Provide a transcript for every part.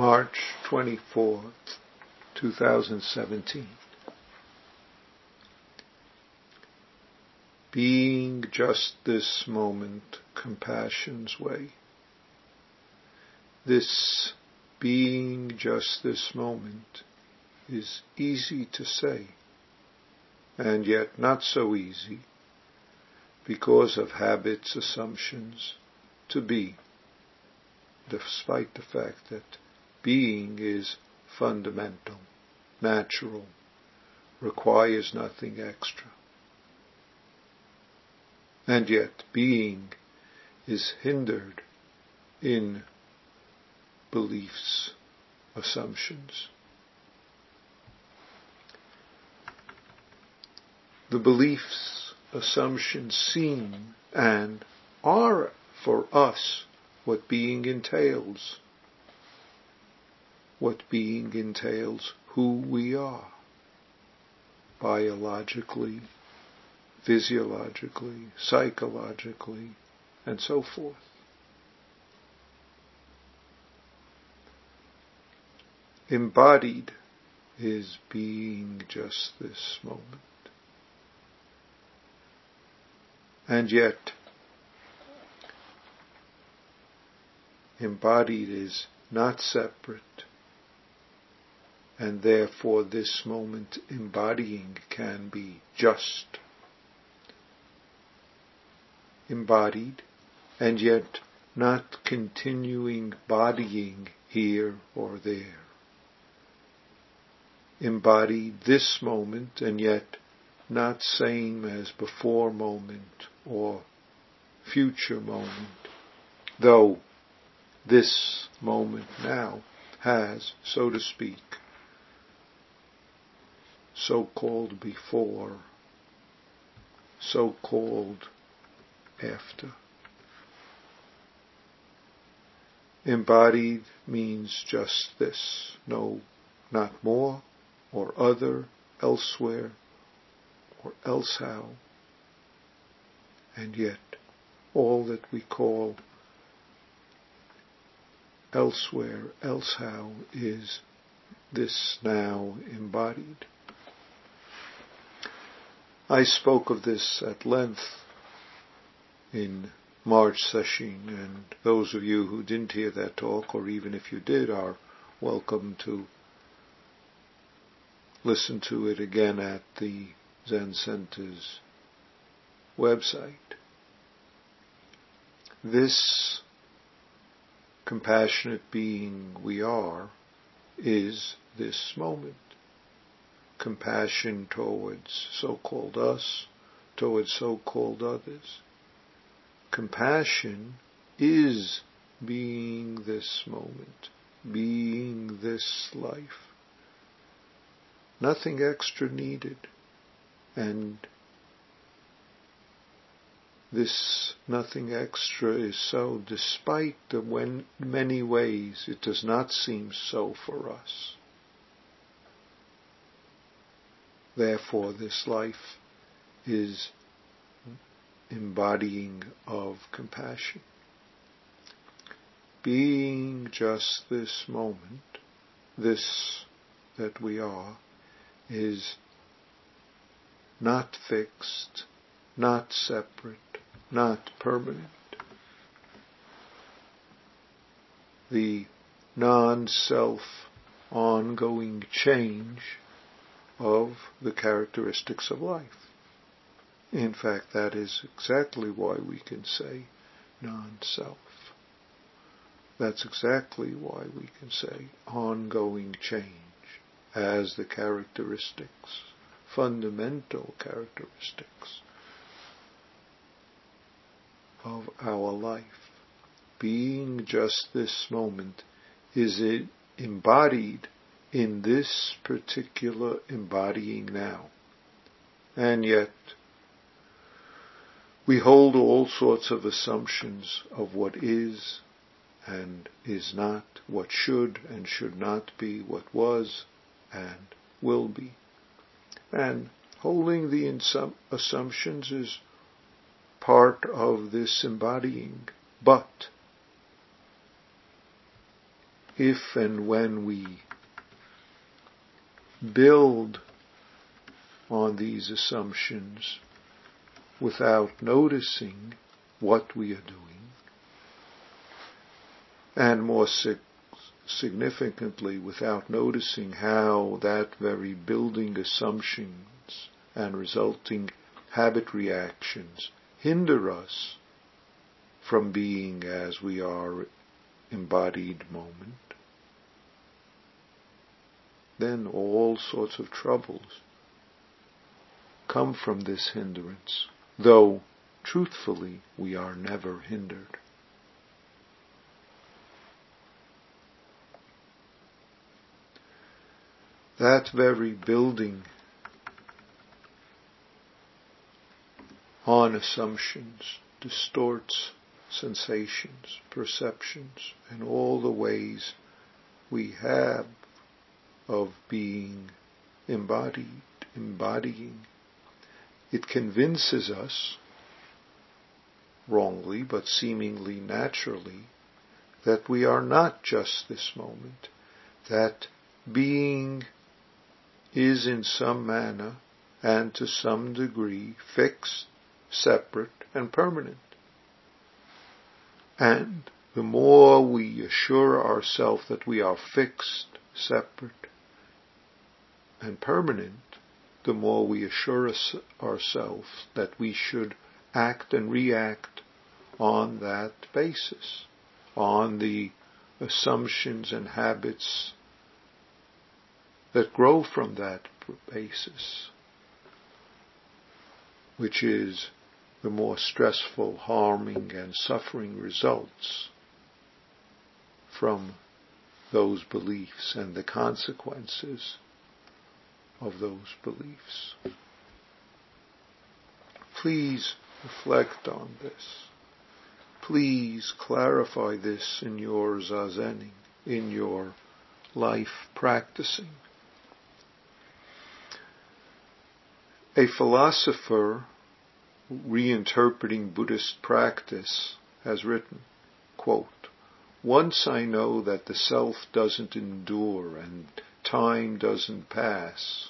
March 24th, 2017. Being just this moment, compassion's way. This being just this moment is easy to say, and yet not so easy because of habits, assumptions, to be, despite the fact that being is fundamental, natural, requires nothing extra. And yet being is hindered in beliefs, assumptions. The beliefs, assumptions seem and are for us what being entails. What being entails who we are. Biologically, physiologically, psychologically, and so forth. Embodied is being just this moment. And yet, embodied is not separate, and therefore this moment embodying can be just. Embodied, and yet not continuing bodying here or there. Embody this moment and yet not same as before moment or future moment, though this moment now has, so to speak, so-called before, so-called after. Embodied means just this, no, not more, or other, elsewhere, or else how. And yet, all that we call elsewhere, else how is this now embodied. I spoke of this at length in March session, and those of you who didn't hear that talk, or even if you did, are welcome to listen to it again at the Zen Center's website. This compassionate being we are is this moment. Compassion towards so-called us, towards so-called others. Compassion is being this moment, being this life. Nothing extra needed. And this nothing extra is so despite the many ways it does not seem so for us. Therefore this life is embodying of compassion. Being just this moment, this that we are, is not fixed, not separate, not permanent. The non-self ongoing change of the characteristics of life. In fact, that is exactly why we can say non-self. That's exactly why we can say ongoing change as the characteristics, fundamental characteristics of our life. Being just this moment is it embodied in this particular embodying now. And yet, we hold all sorts of assumptions of what is and is not, what should and should not be, what was and will be. And holding the assumptions is part of this embodying, but if and when we build on these assumptions without noticing what we are doing, and more significantly, without noticing how that very building assumptions and resulting habit reactions hinder us from being as we are embodied moment, then all sorts of troubles come from this hindrance, though truthfully we are never hindered. That very building on assumptions distorts sensations, perceptions, and all the ways we have of being embodied, embodying. It convinces us, wrongly but seemingly naturally, that we are not just this moment, that being is in some manner and to some degree fixed, separate, and permanent. And the more we assure ourselves that we are fixed, separate, and permanent, the more we assure us, ourselves that we should act and react on that basis, on the assumptions and habits that grow from that basis, which is the more stressful, harming, and suffering results from those beliefs and the consequences of those beliefs. Please reflect on this. Please clarify this in your zazening, in your life practicing. A philosopher reinterpreting Buddhist practice has written, quote, Once I know that the self doesn't endure and time doesn't pass,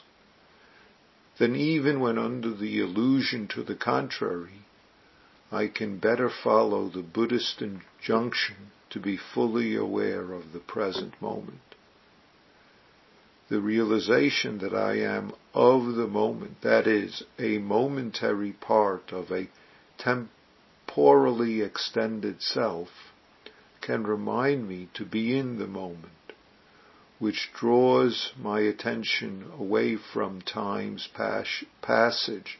then even when under the illusion to the contrary, I can better follow the Buddhist injunction to be fully aware of the present moment. The realization that I am of the moment, that is, a momentary part of a temporally extended self, can remind me to be in the moment, which draws my attention away from time's pas- passage,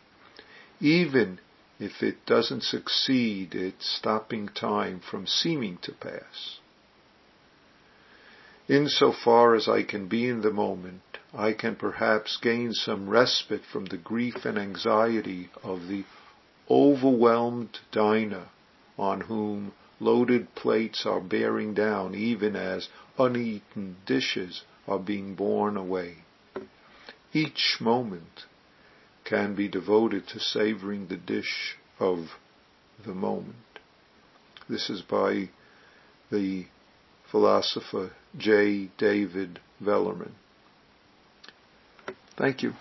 even if it doesn't succeed at stopping time from seeming to pass. Insofar as I can be in the moment, I can perhaps gain some respite from the grief and anxiety of the overwhelmed diner on whom loaded plates are bearing down even as uneaten dishes are being borne away. Each moment can be devoted to savoring the dish of the moment. This is by the philosopher J. David Velleman. Thank you.